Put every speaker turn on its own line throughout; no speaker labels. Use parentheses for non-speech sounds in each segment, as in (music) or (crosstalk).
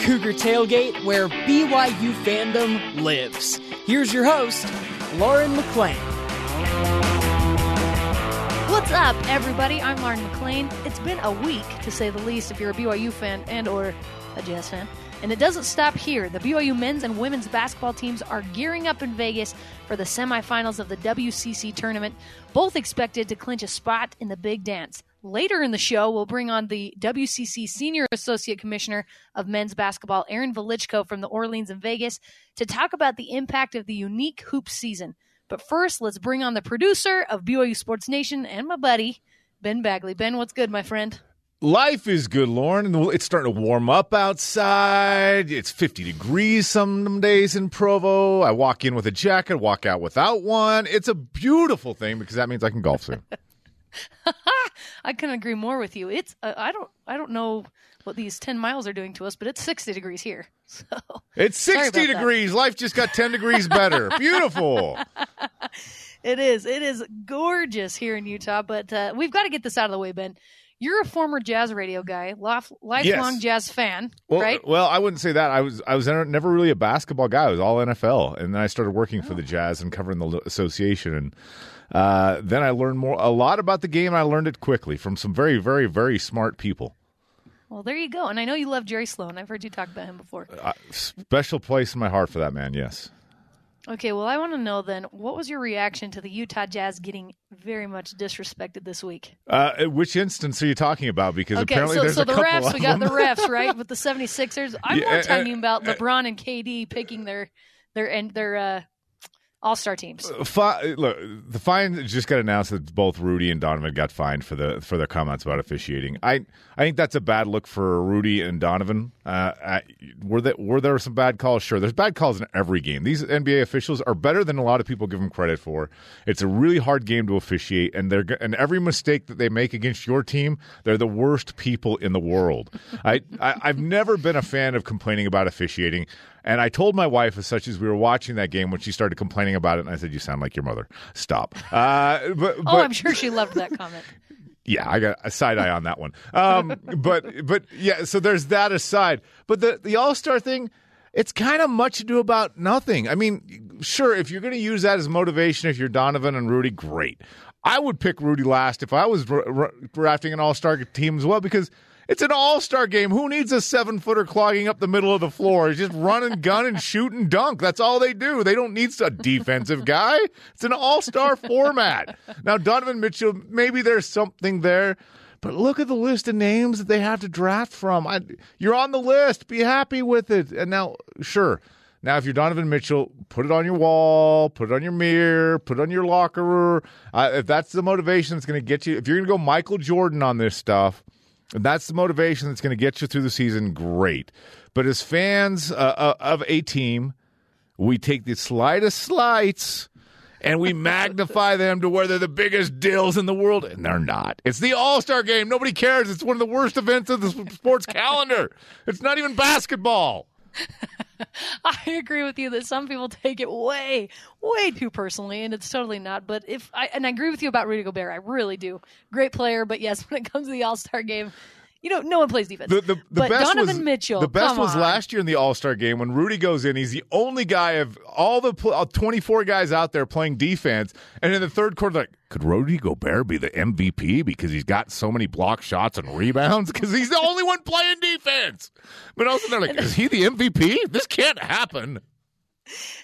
Cougar Tailgate, where BYU fandom lives. Here's your host, Lauren McLean.
What's up, everybody? I'm Lauren McLean. It's been a week, to say the least, if you're a BYU fan and or a Jazz fan. And it doesn't stop here. The BYU men's and women's basketball teams are gearing up in Vegas for the semifinals of the WCC tournament, both expected to clinch a spot in the big dance. Later in the show, we'll bring on the WCC Senior Associate Commissioner of Men's Basketball, Aaron Velichko from the Orleans and Vegas, to talk about the impact of the unique hoop season. But first, let's bring on the producer of BYU Sports Nation and my buddy, Ben Bagley. Ben, what's good, my friend?
Life is good, Lauren, and it's starting to warm up outside. It's 50 degrees some days in Provo. I walk in with a jacket, walk out without one. It's a beautiful thing because that means I can golf soon. (laughs)
I couldn't agree more with you. It's uh, I don't I don't know what these 10 miles are doing to us, but it's 60 degrees here. (laughs) So
It's 60 degrees. That. Life just got 10 degrees better. (laughs) Beautiful.
it is. It is gorgeous here in Utah, but uh, we've got to get this out of the way, Ben. You're a former jazz radio guy, lifelong yes. jazz fan,
well,
right?
Well, I wouldn't say that. I was I was never really a basketball guy. I was all NFL, and then I started working oh. for the Jazz and covering the association, and uh, then I learned more a lot about the game. I learned it quickly from some very, very, very smart people.
Well, there you go. And I know you love Jerry Sloan. I've heard you talk about him before. Uh,
special place in my heart for that man. Yes.
Okay, well, I want to know then, what was your reaction to the Utah Jazz getting very much disrespected this week?
Uh, which instance are you talking about? Because
okay,
apparently
so,
there's
so
a
the
couple
refs, we got
them.
the refs, (laughs) right, with the 76ers. I'm yeah, more uh, talking uh, about LeBron and KD picking their their and their uh, all star teams.
Uh, fi- look, the fine just got announced that both Rudy and Donovan got fined for the for their comments about officiating. I I think that's a bad look for Rudy and Donovan. Uh, I, were there were there some bad calls? Sure, there's bad calls in every game. These NBA officials are better than a lot of people give them credit for. It's a really hard game to officiate, and they're and every mistake that they make against your team, they're the worst people in the world. (laughs) I, I I've never been a fan of complaining about officiating. And I told my wife, as such as we were watching that game, when she started complaining about it, and I said, "You sound like your mother. Stop." Uh, but,
oh, I'm sure she loved that comment. (laughs)
Yeah, I got a side eye on that one. Um, but but yeah, so there's that aside. But the the All Star thing, it's kind of much ado about nothing. I mean, sure, if you're going to use that as motivation, if you're Donovan and Rudy, great. I would pick Rudy last if I was drafting an All Star team as well because it's an all star game. Who needs a seven footer clogging up the middle of the floor? He's just run and (laughs) gun and shoot and dunk. That's all they do. They don't need a defensive guy. It's an all star format. Now, Donovan Mitchell, maybe there's something there. But look at the list of names that they have to draft from. I, you're on the list. Be happy with it. And now, sure. Now, if you're Donovan Mitchell, put it on your wall, put it on your mirror, put it on your locker. Uh, if that's the motivation that's going to get you, if you're going to go Michael Jordan on this stuff, and that's the motivation that's going to get you through the season. Great. But as fans uh, uh, of a team, we take the slightest slights and we (laughs) magnify them to where they're the biggest dills in the world, and they're not. It's the All Star game. Nobody cares. It's one of the worst events of the sports calendar. It's not even basketball. (laughs)
I agree with you that some people take it way, way too personally, and it's totally not. But if I and I agree with you about Rudy Gobert, I really do. Great player, but yes, (laughs) when it comes to the All Star game, you know, no one plays defense.
The, the, the
but
best
Donovan
was,
Mitchell.
The best was
on.
last year in the All Star game when Rudy goes in. He's the only guy of all the uh, 24 guys out there playing defense. And in the third quarter, like, could Rudy Gobert be the MVP because he's got so many block shots and rebounds? (laughs) Because he's the only one playing defense. But also, they're like, is he the MVP? This can't happen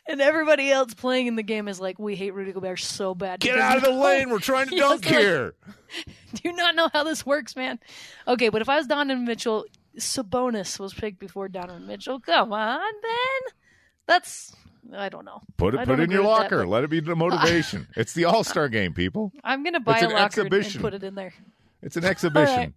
and everybody else playing in the game is like, we hate Rudy Gobert so bad.
Get out of the lane. We're trying to (laughs) dunk here. (laughs)
do you not know how this works, man? Okay, but if I was Donovan Mitchell, Sabonis was picked before Donovan Mitchell. Come on, Ben. That's I don't know.
Put it put it in your locker. That, Let it be the motivation. (laughs) it's the All Star game, people.
I'm gonna buy
it's
a locker
exhibition.
and put it in there.
It's an exhibition.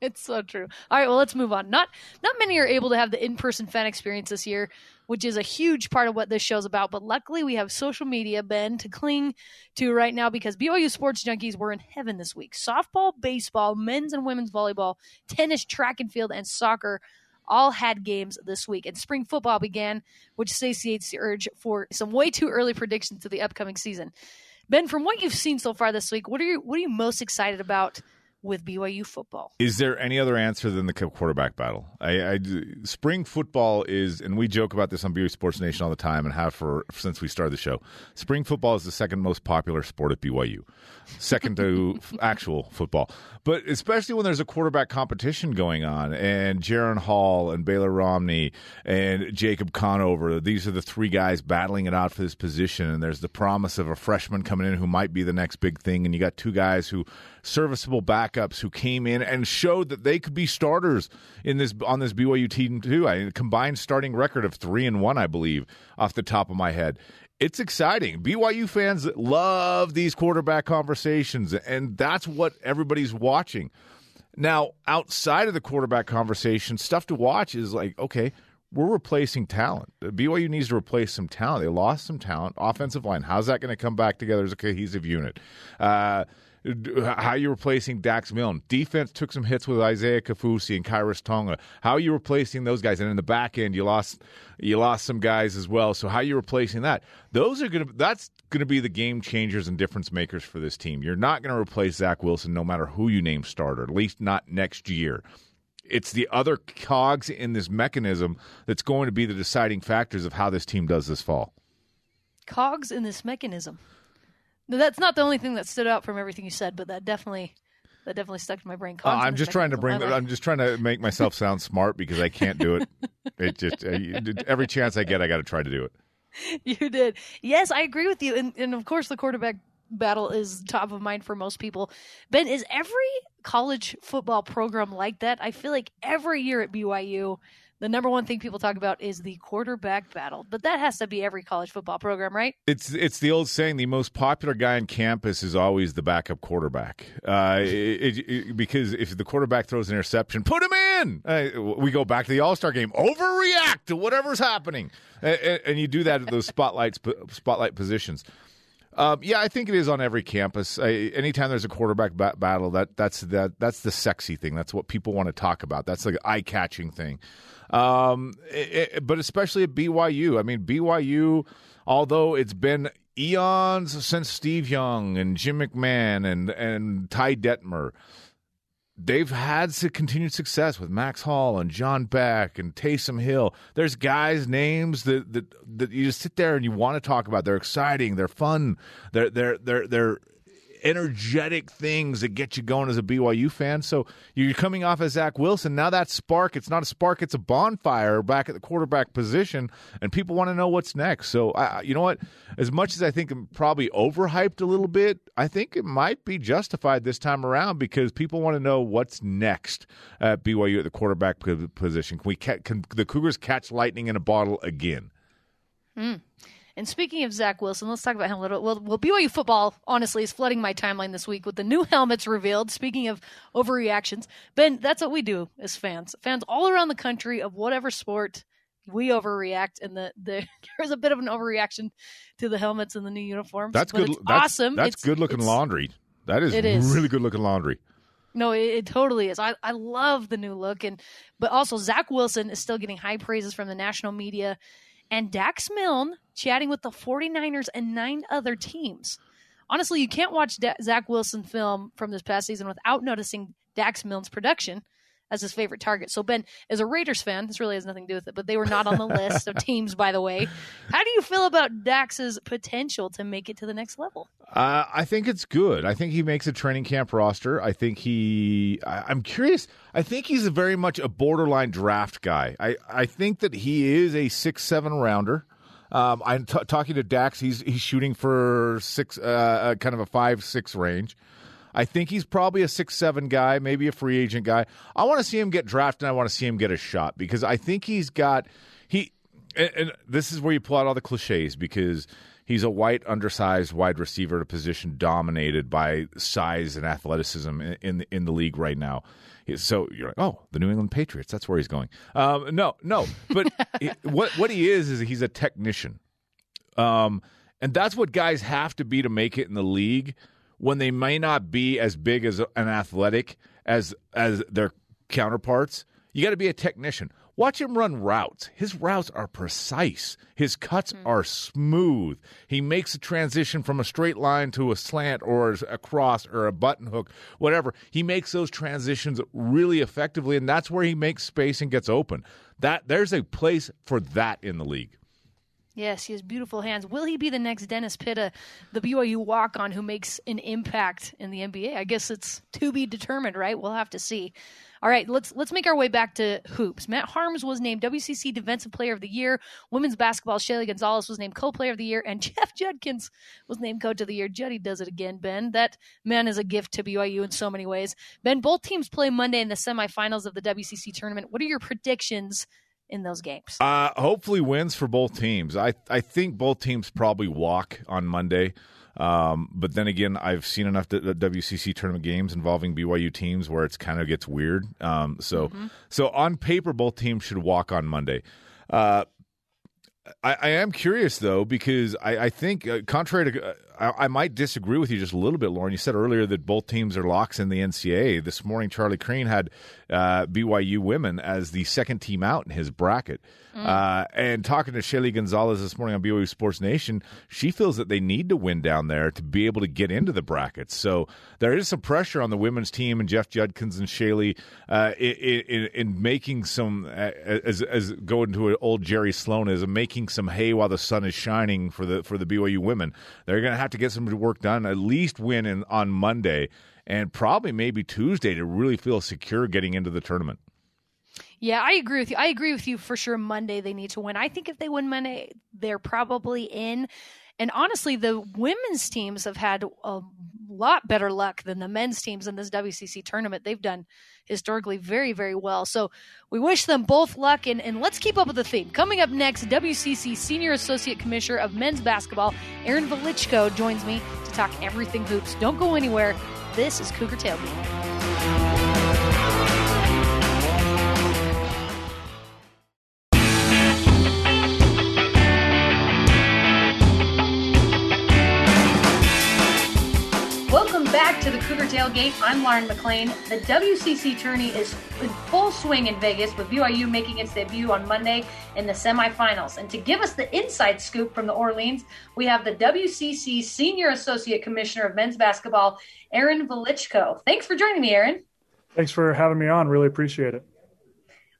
it's so true. All right, well, let's move on. Not not many are able to have the in person fan experience this year, which is a huge part of what this show's about. But luckily, we have social media, Ben, to cling to right now because BYU sports junkies were in heaven this week. Softball, baseball, men's and women's volleyball, tennis, track and field, and soccer all had games this week. And spring football began, which satiates the urge for some way too early predictions to the upcoming season. Ben, from what you've seen so far this week, what are you what are you most excited about with BYU football.
Is there any other answer than the quarterback battle? I, I, spring football is, and we joke about this on BYU Sports Nation all the time, and have for since we started the show. Spring football is the second most popular sport at BYU, second to (laughs) actual football. But especially when there's a quarterback competition going on, and Jaren Hall and Baylor Romney and Jacob Conover, these are the three guys battling it out for this position, and there's the promise of a freshman coming in who might be the next big thing, and you got two guys who serviceable backups who came in and showed that they could be starters in this on this BYU team too. I combined starting record of three and one, I believe, off the top of my head. It's exciting. BYU fans love these quarterback conversations, and that's what everybody's watching. Now, outside of the quarterback conversation, stuff to watch is like, okay, we're replacing talent. BYU needs to replace some talent. They lost some talent. Offensive line, how's that going to come back together as a cohesive unit? Uh, how are you replacing Dax Milne? Defense took some hits with Isaiah Kaufusi and Khyiris Tonga. How are you replacing those guys? And in the back end, you lost you lost some guys as well. So how are you replacing that? Those are gonna that's gonna be the game changers and difference makers for this team. You're not gonna replace Zach Wilson no matter who you name starter, at least not next year. It's the other cogs in this mechanism that's going to be the deciding factors of how this team does this fall.
Cogs in this mechanism. That's not the only thing that stood out from everything you said, but that definitely that definitely stuck to my brain.
Uh, I'm just trying to bring. I'm just trying to make myself (laughs) sound smart because I can't do it. it just uh, every chance I get, I got to try to do it.
You did. Yes, I agree with you, and and of course the quarterback battle is top of mind for most people. Ben, is every college football program like that? I feel like every year at BYU the number one thing people talk about is the quarterback battle. But that has to be every college football program, right?
It's it's the old saying: the most popular guy on campus is always the backup quarterback. Uh, (laughs) it, it, because if the quarterback throws an interception, put him in. Uh, we go back to the All Star game. Overreact to whatever's happening, and, and you do that at those spotlights spotlight positions. Um, yeah, I think it is on every campus. I, anytime there's a quarterback ba- battle, that that's that that's the sexy thing. That's what people want to talk about. That's like eye catching thing. Um, it, it, but especially at BYU. I mean, BYU, although it's been eons since Steve Young and Jim McMahon and and Ty Detmer, they've had continued success with Max Hall and John Beck and Taysom Hill. There's guys' names that, that that you just sit there and you want to talk about. They're exciting. They're fun. They're they're they're they're energetic things that get you going as a BYU fan. So you're coming off as Zach Wilson. Now that spark, it's not a spark, it's a bonfire back at the quarterback position, and people want to know what's next. So, uh, you know what? As much as I think I'm probably overhyped a little bit, I think it might be justified this time around because people want to know what's next at BYU at the quarterback position. Can we can the Cougars catch lightning in a bottle again?
Hmm. And speaking of Zach Wilson, let's talk about him a little. Well, well, BYU football honestly is flooding my timeline this week with the new helmets revealed. Speaking of overreactions, Ben, that's what we do as fans. Fans all around the country of whatever sport, we overreact, and the, the (laughs) there's a bit of an overreaction to the helmets and the new uniforms.
That's good.
That's
awesome. That's it's, good looking laundry. That is, it is really good looking laundry.
No, it, it, totally is. I, I love the new look, and but also Zach Wilson is still getting high praises from the national media and Dax Milne chatting with the 49ers and nine other teams. Honestly, you can't watch da- Zach Wilson film from this past season without noticing Dax Milne's production as his favorite target. So, Ben, as a Raiders fan, this really has nothing to do with it, but they were not on the (laughs) list of teams, by the way. How do you feel about Dax's potential to make it to the next level?
Uh, I think it's good. I think he makes a training camp roster. I think he. I, am curious. I think he's a very much a borderline draft guy. I, I think that he is a six seven rounder. Um, I'm t- talking to Dax. He's he's shooting for six, uh, uh kind of a five six range. I think he's probably a six seven guy, maybe a free agent guy. I want to see him get drafted. and I want to see him get a shot because I think he's got he. And, and this is where you pull out all the cliches because he's a white, undersized wide receiver at a position dominated by size and athleticism in in the, in the league right now. So you're like, oh, the New England Patriots. That's where he's going. Um, no, no, but (laughs) what what he is is he's a technician, um, and that's what guys have to be to make it in the league when they may not be as big as an athletic as as their counterparts. You got to be a technician. Watch him run routes. His routes are precise. His cuts mm-hmm. are smooth. He makes a transition from a straight line to a slant or a cross or a button hook, whatever. He makes those transitions really effectively, and that's where he makes space and gets open. That there's a place for that in the league.
Yes, he has beautiful hands. Will he be the next Dennis Pitta, the BYU walk on who makes an impact in the NBA? I guess it's to be determined, right? We'll have to see. All right, let's let's make our way back to hoops. Matt Haarms was named WCC Defensive Player of the Year. Women's basketball, Shaylee Gonzalez was named Co-Player of the Year, and (laughs) Jeff Judkins was named Coach of the Year. Juddy does it again, Ben. That man is a gift to BYU in so many ways. Ben, both teams play Monday in the semifinals of the WCC tournament. What are your predictions in those games?
Uh, hopefully wins for both teams. I I think both teams probably walk on Monday. Um, but then again, I've seen enough WCC tournament games involving BYU teams where it's kind of gets weird. Um, so, mm-hmm. so on paper, both teams should walk on Monday. Uh, I, I, am curious though because I, I think, uh, contrary to, uh, I, I, might disagree with you just a little bit, Lauren. You said earlier that both teams are locks in the NCAA. This morning, Charlie Creme had uh, BYU women as the second team out in his bracket. Mm. Uh, and talking to Shaylee Gonzalez this morning on BYU Sports Nation, she feels that they need to win down there to be able to get into the brackets. So there is some pressure on the women's team and Jeff Judkins and Shaylee uh, in, in, in, making some, uh, as, as going to an old Jerry Sloan is, making some hay while the sun is shining for the for the BYU women. They're going to have to get some work done, at least win in, on Monday and probably maybe Tuesday to really feel secure getting into the tournament.
Yeah, I agree with you. I agree with you for sure. Monday they need to win. I think if they win Monday, they're probably in. And honestly, the women's teams have had a lot better luck than the men's teams in this WCC tournament. They've done historically very, very well. So we wish them both luck. And, and let's keep up with the theme. Coming up next, WCC Senior Associate Commissioner of Men's Basketball, Aaron Velichko, joins me to talk everything hoops. Don't go anywhere. This is Cougar Tailgate. Cougar Tailgate. I'm Lauren McLean. The WCC tourney is in full swing in Vegas with BYU making its debut on Monday in the semifinals. And to give us the inside scoop from the Orleans, we have the WCC Senior Associate Commissioner of Men's Basketball, Aaron Velichko. Thanks for joining me, Aaron.
Thanks for having me on. Really appreciate it.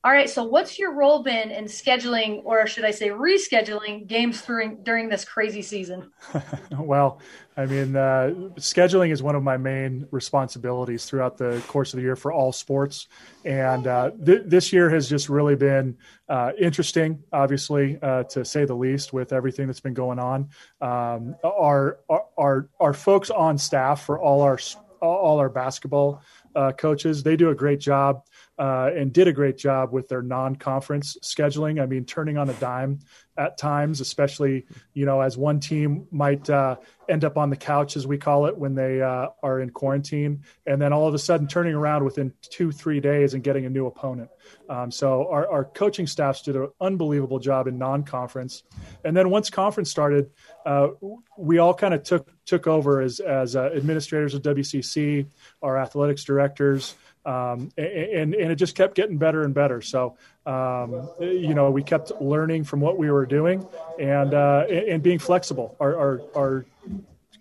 All right, so what's your role been in scheduling, or should I say, rescheduling games during during this crazy season? (laughs)
well, I mean, uh, scheduling is one of my main responsibilities throughout the course of the year for all sports, and uh, th- this year has just really been uh, interesting, obviously, uh, to say the least, with everything that's been going on. Um, our, our our folks on staff for all our all our basketball uh, coaches, they do a great job uh, and did a great job with their non-conference scheduling. I mean, turning on a dime at times, especially you know as one team might uh, end up on the couch, as we call it, when they uh, are in quarantine, and then all of a sudden turning around within two three days and getting a new opponent. Um, so our, our coaching staffs did an unbelievable job in non-conference, and then once conference started, uh, we all kind of took took over as as uh, administrators of WCC, our athletics directors um, and and it just kept getting better and better. So um, you know, we kept learning from what we were doing and uh, and being flexible. Our our, our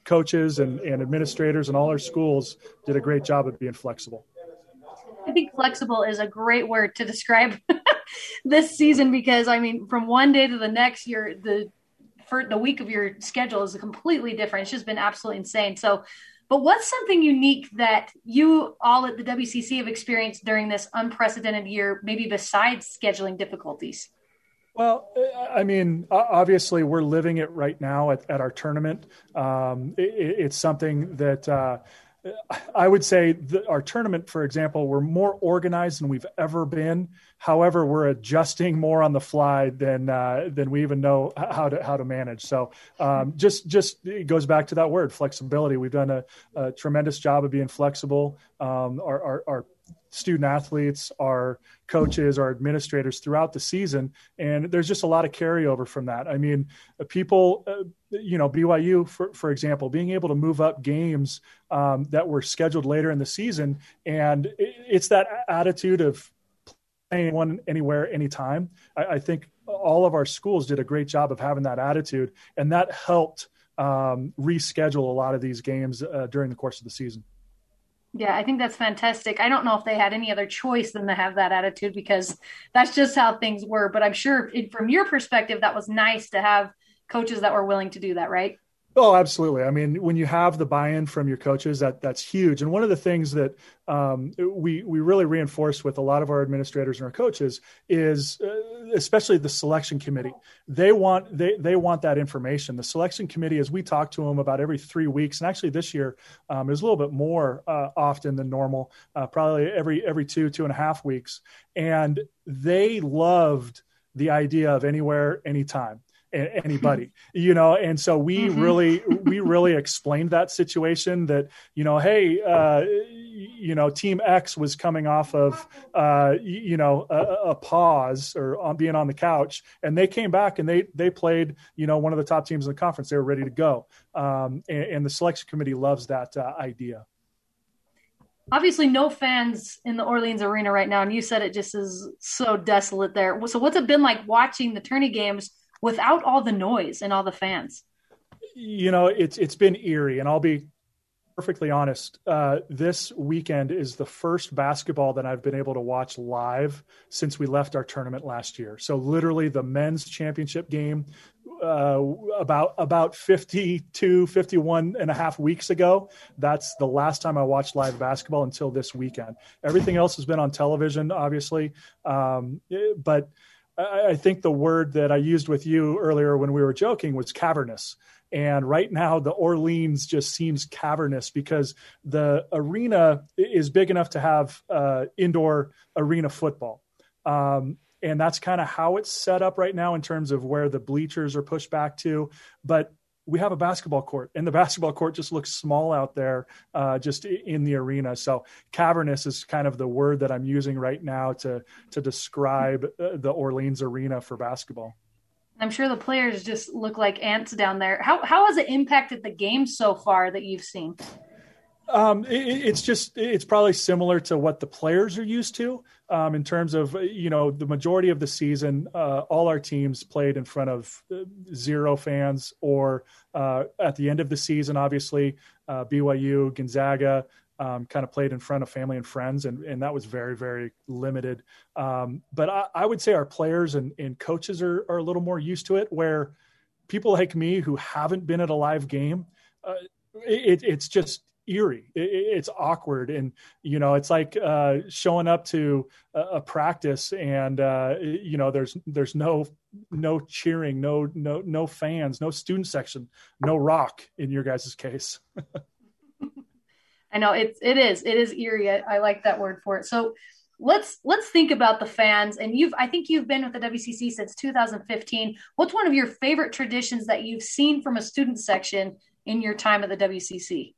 coaches and, and administrators and all our schools did a great job of being flexible.
I think flexible is a great word to describe (laughs) this season because I mean, from one day to the next, you're the for the week of your schedule is completely different. It's just been absolutely insane. So but what's something unique that you all at the WCC have experienced during this unprecedented year, maybe besides scheduling difficulties?
Well, I mean, obviously, we're living it right now at, at our tournament. Um, it, it's something that uh, I would say our tournament, for example, we're more organized than we've ever been. However, we're adjusting more on the fly than uh, than we even know how to how to manage. So, um, just just it goes back to that word flexibility. We've done a, a tremendous job of being flexible. Um, our, our, our student athletes, our coaches, our administrators throughout the season. And there's just a lot of carryover from that. I mean, people, uh, you know, BYU, for, for example, being able to move up games um, that were scheduled later in the season. And it's that attitude of anyone, anywhere, anytime. I, I, think all of our schools did a great job of having that attitude, and that helped um, reschedule a lot of these games uh, during the course of the season.
Yeah, I think that's fantastic. I don't know if they had any other choice than to have that attitude because that's just how things were. But I'm sure it, from your perspective, that was nice to have coaches that were willing to do that, right?
Oh, absolutely. I mean, when you have the buy-in from your coaches, that that's huge. And one of the things that um, we we really reinforce with a lot of our administrators and our coaches is, uh, especially the selection committee. They want they they want that information. The selection committee, as we talk to them about every three weeks, and actually this year um, is a little bit more uh, often than normal, uh, probably every every two two and a half weeks. And they loved the idea of anywhere, anytime anybody (laughs) you know? And so we mm-hmm. really we really explained that situation that you know hey uh, you know team x was coming off of uh, you know a, a, pause or on being on the couch and they came back and they they played you know one of the top teams in the conference. They were ready to go. Um, and, and, the selection committee loves that uh, idea.
Obviously no fans in the Orleans arena right now and you said it just is so desolate there. So what's it been like watching the tourney games without all the noise and all the fans?
You know, it's it's been eerie, and I'll be perfectly honest. Uh, this weekend is the first basketball that I've been able to watch live since we left our tournament last year. So literally, the men's championship game uh, about about 52 51 and a half weeks ago that's the last time i watched live basketball until this weekend everything else has been on television obviously um, but I think the word that I used with you earlier when we were joking was cavernous. And right now, the Orleans just seems cavernous because the arena is big enough to have uh, indoor arena football. Um, and that's kind of how it's set up right now in terms of where the bleachers are pushed back to. But we have a basketball court, and the basketball court just looks small out there, uh, just in the arena. So cavernous is kind of the word that I'm using right now to to describe uh, the Orleans arena for basketball.
I'm sure the players just look like ants down there. How how has it impacted the game so far that you've seen?
Um, it, it's just it's probably similar to what the players are used to um, in terms of you know the majority of the season. Uh, all our teams played in front of uh, zero fans, or uh, at the end of the season, obviously uh, BYU, Gonzaga. Um, kind of played in front of family and friends, and, and that was very, very limited. Um, but I, I, would say our players and, and coaches are, are a little more used to it, where people like me who haven't been at a live game, uh, it, it's just eerie. It, it's awkward, and you know, it's like uh, showing up to a, a practice, and uh, you know, there's there's no no cheering, no no no fans, no student section, no rock in your guys' case. (laughs)
I know it's it is it is eerie. I, I like that word for it. So let's let's think about the fans and you've i think you've been with the wcc since 2015 what's one of your favorite traditions that you've seen from a student section in your time at the wcc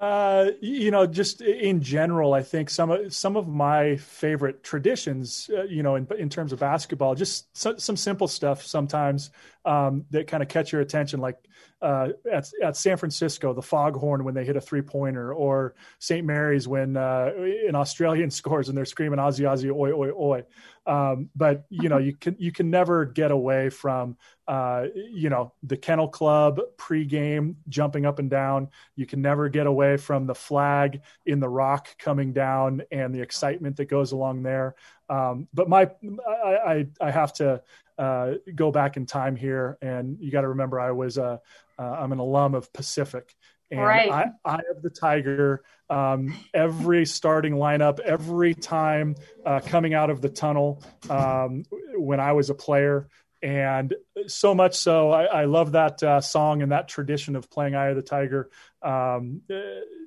uh, you know, just in general, I think some of some of my favorite traditions, uh, you know, in in terms of basketball, just so, some simple stuff sometimes um, that kind of catch your attention, like uh, at at San Francisco, the foghorn when they hit a three pointer, or St. Mary's when uh, an Australian (laughs) scores and they're screaming "Aussie, Aussie, oi, oi, oi." Um, but you know, you can you can never get away from uh, you know the Kennel Club pregame jumping up and down. You can never get away from the flag in the rock coming down and the excitement that goes along there. Um, but my I, I, I have to uh, go back in time here, and you got to remember I was a uh, I'm an alum of Pacific, and right. I, Eye of the Tiger um, every starting lineup, every time uh, coming out of the tunnel um, when I was a player. And so much so, I, I love that uh, song and that tradition of playing "Eye of the Tiger" um,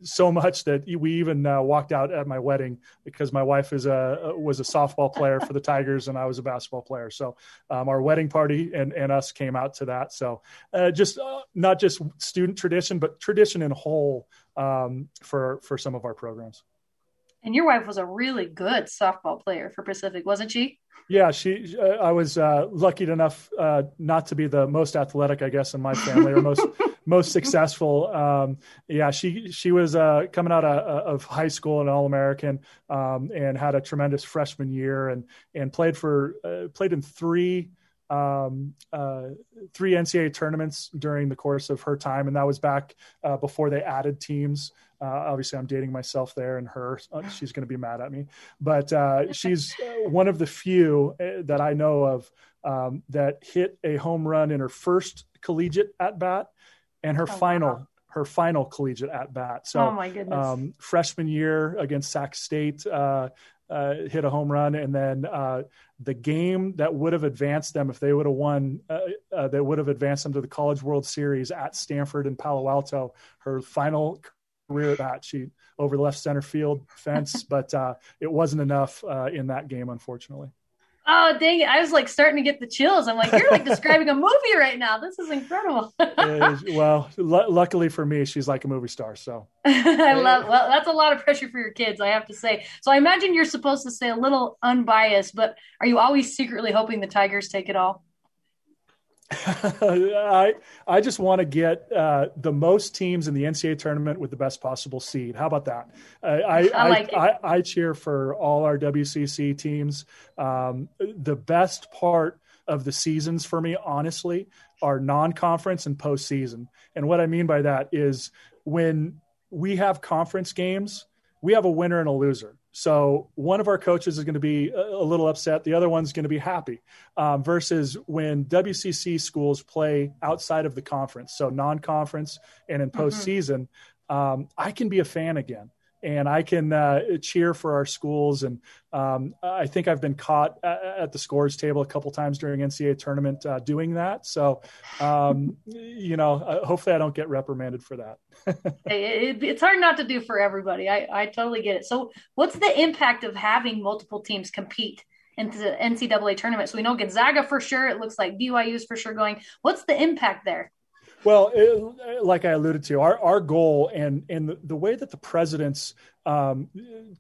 so much that we even uh, walked out at my wedding because my wife is a was a softball player for the (laughs) Tigers and I was a basketball player. So um, our wedding party and, and us came out to that. So uh, just uh, not just student tradition, but tradition in whole um, for for some of our programs.
And your wife was a really good softball player for Pacific, wasn't she?
Yeah, she. Uh, I was uh, lucky enough uh, not to be the most athletic, I guess, in my family, or most (laughs) most successful. Um, yeah, she she was uh, coming out of, of, high school, an All American, um, and had a tremendous freshman year, and and played for uh, played in three um, uh, three NCAA tournaments during the course of her time, and that was back uh, before they added teams. Uh, obviously, I'm dating myself there, and her uh, she's going to be mad at me, but uh, she's uh, (laughs) one of the few that I know of um, that hit a home run in her first collegiate at bat and her oh, final. Wow. Her final collegiate at bat. So,
oh my goodness. Um,
freshman year against Sac State, uh, hit a home run, and then uh, the game that would have advanced them if they would have won, uh, uh, that would have advanced them to the College World Series at Stanford and Palo Alto. Her final career at she over the left center field fence, (laughs) but uh, it wasn't enough uh, in that game, unfortunately.
Oh dang it! I was like starting to get the chills. I'm like, you're like describing a movie right now. This is incredible.
well, l- luckily for me, she's like a movie star. So (laughs)
I love. Well, that's a lot of pressure for your kids, I have to say. So I imagine you're supposed to stay a little unbiased, but are you always secretly hoping the Tigers take it all? (laughs)
I I just want to get uh, the most teams in the NCAA tournament with the best possible seed. How about that? Uh, I I, like I, I, I, cheer for all our WCC teams. Um, the best part of the seasons for me, honestly, are non-conference and postseason. And what I mean by that is when we have conference games, we have a winner and a loser. So one of our coaches is going to be a little upset, the other one's going to be happy. Um, versus when WCC schools play outside of the conference, so non-conference and in mm-hmm. postseason, mm-hmm. um, I can be a fan again and I can uh, cheer for our schools. And um, I think I've been caught at the scores table a couple times during NCAA tournament uh, doing that. So, um, you know, uh, hopefully I don't get reprimanded for that. (laughs)
it, it's hard not to do for everybody. I, I totally get it. So, what's the impact of having multiple teams compete? into the NCAA tournament. So we know Gonzaga for sure. It looks like BYU is for sure going. What's the impact there?
Well, it, like I alluded to, our, our goal and, and the, the way that the presidents um,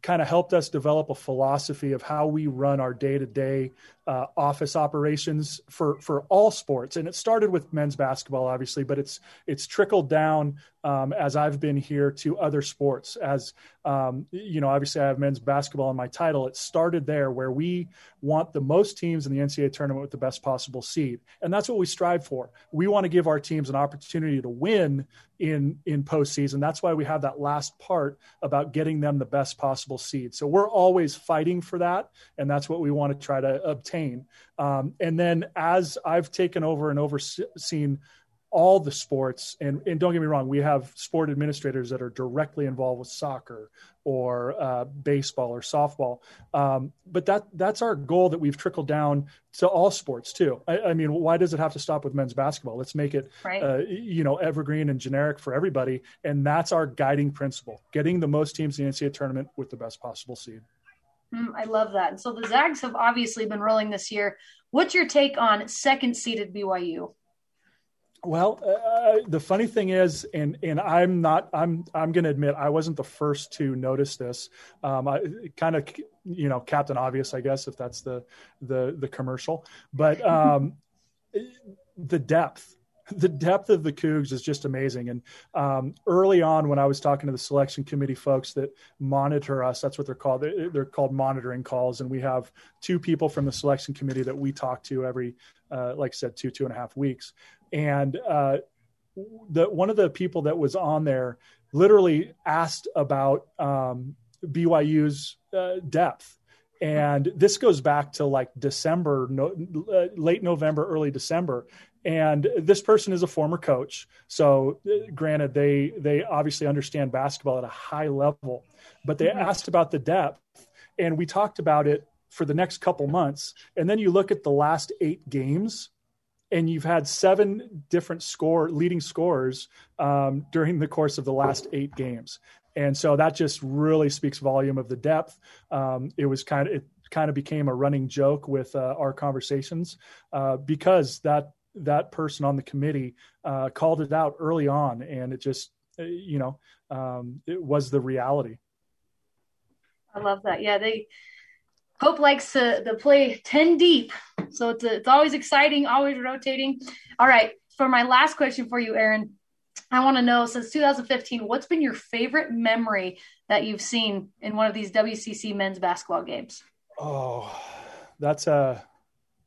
kind of helped us develop a philosophy of how we run our day to day office operations for, for all sports. And it started with men's basketball, obviously, but it's it's trickled down um, as I've been here to other sports. As um, you know, obviously, I have men's basketball in my title. It started there, where we want the most teams in the NCAA tournament with the best possible seed, and that's what we strive for. We want to give our teams an opportunity to win in in postseason. That's why we have that last part about getting them the best possible seed. So we're always fighting for that, and that's what we want to try to obtain. Um, and then as I've taken over and overseen all the sports and, and don't get me wrong we have sport administrators that are directly involved with soccer or uh, baseball or softball um, but that that's our goal that we've trickled down to all sports too I, I mean why does it have to stop with men's basketball let's make it right. uh, you know evergreen and generic for everybody and that's our guiding principle getting the most teams in the ncaa tournament with the best possible seed
mm, I love that. And so the Zags have obviously been rolling this year. What's your take on second seeded BYU?
Well, uh, uh, the funny thing is, and and I'm not, I'm I'm going to admit I wasn't the first to notice this. Um, I kind of, you know, Captain Obvious, I guess, if that's the the the commercial. But (laughs) um, the depth, the depth of the Cougs is just amazing. And um, early on, when I was talking to the selection committee folks that monitor us, that's what they're called. They're called monitoring calls, and we have two people from the selection committee that we talk to every, uh, like I said, two two and a half weeks and uh, the one of the people that was on there literally asked about um, BYU's uh, depth. And this goes back to like December, no, uh, late November, early December. And this person is a former coach, so uh, granted, they they obviously understand basketball at a high level. But they mm-hmm. asked about the depth, and we talked about it for the next couple months. And then you look at the last eight games, and you've had seven different score leading scores um, during the course of the last eight games. And so that just really speaks volume of the depth. Um, it was kind of it kind of became a running joke with uh, our conversations uh, because that that person on the committee uh, called it out early on and it just uh, you know um, it was the reality.
I love that. Yeah, they Pope likes to, to play 10 deep. So it's, a, it's always exciting, always rotating. All right. For my last question for you, Aaron, I want to know since 2015, what's been your favorite memory that you've seen in one of these WCC men's basketball games?
Oh, that's a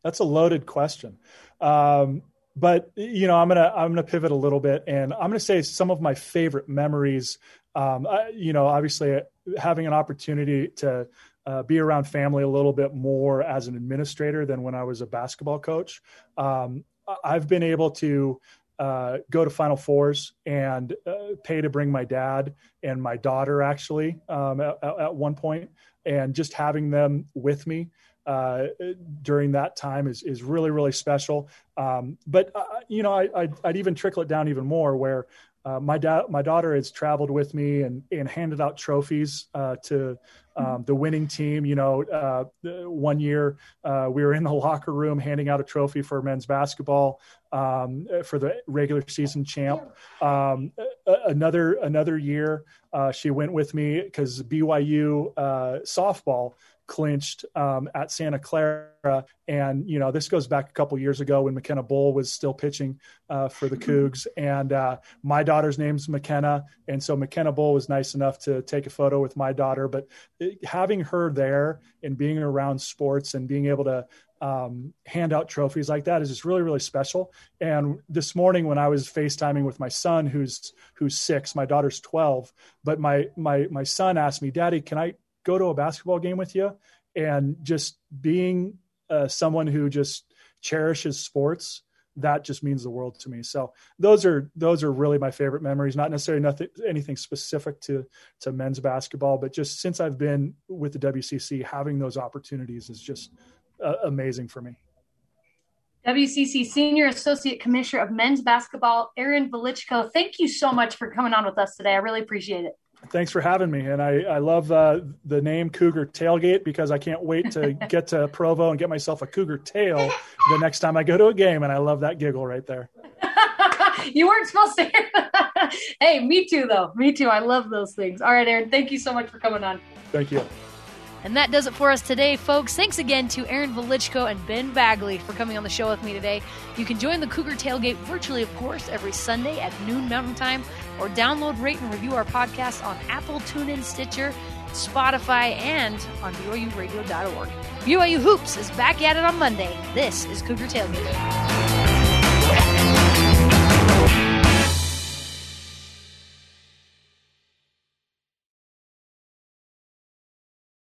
that's a loaded question. Um, but you know, I'm gonna I'm gonna pivot a little bit, and I'm gonna say some of my favorite memories. Um, I, you know, obviously having an opportunity to uh, be around family a little bit more as an administrator than when I was a basketball coach. Um, I've been able to uh, go to Final Fours and uh, pay to bring my dad and my daughter actually um, at, at, one point, and just having them with me uh, during that time is is really really special. Um, but uh, you know, I, I'd, I'd, even trickle it down even more where. Uh, my da- my daughter has traveled with me and, and handed out trophies uh, to um, the winning team. You know, uh, one year uh, we were in the (laughs) locker room handing out a trophy for men's basketball um, for the regular season champ. Um, another another year, uh, she went with me because BYU uh, softball clinched um, at Santa Clara. And, you know, this goes back a couple years ago when McKenna Bull was still pitching uh, for the Cougs. And uh, my daughter's name's McKenna. And so McKenna Bull was nice enough to take a photo with my daughter. But it, having her there and being around sports and being able to um, hand out trophies like that is just really, really special. And this morning when I was FaceTiming with my son, who's who's six, my daughter's twelve, but my my my son asked me, Daddy, can I go to a basketball game with you and just being uh, someone who just cherishes sports that just means the world to me so those are those are really my favorite memories not necessarily nothing anything specific to to men's basketball but just since i've been with the wcc having those opportunities is just uh, amazing for me
WCC Senior Associate Commissioner of Men's Basketball, Aaron Velichko. Thank you so much for coming on with us today. I really appreciate it.
Thanks for having me. And I, I love uh, the name Cougar Tailgate because I can't wait to (laughs) get to Provo and get myself a Cougar tail the next time I go to a game. And I love that giggle right there. (laughs)
you weren't supposed to hear that. (laughs) hey, me too, though. Me too. I love those things. All right, Aaron, thank you so much for coming on.
Thank you.
And that does it for us today, folks. Thanks again to Aaron Velichko and Ben Bagley for coming on the show with me today. You can join the Cougar Tailgate virtually, of course, every Sunday at noon Mountain Time, or download, rate, and review our podcast on Apple, TuneIn, Stitcher, Spotify, and on BYURadio.org. BYU Hoops is back at it on Monday. This is Cougar Tailgate.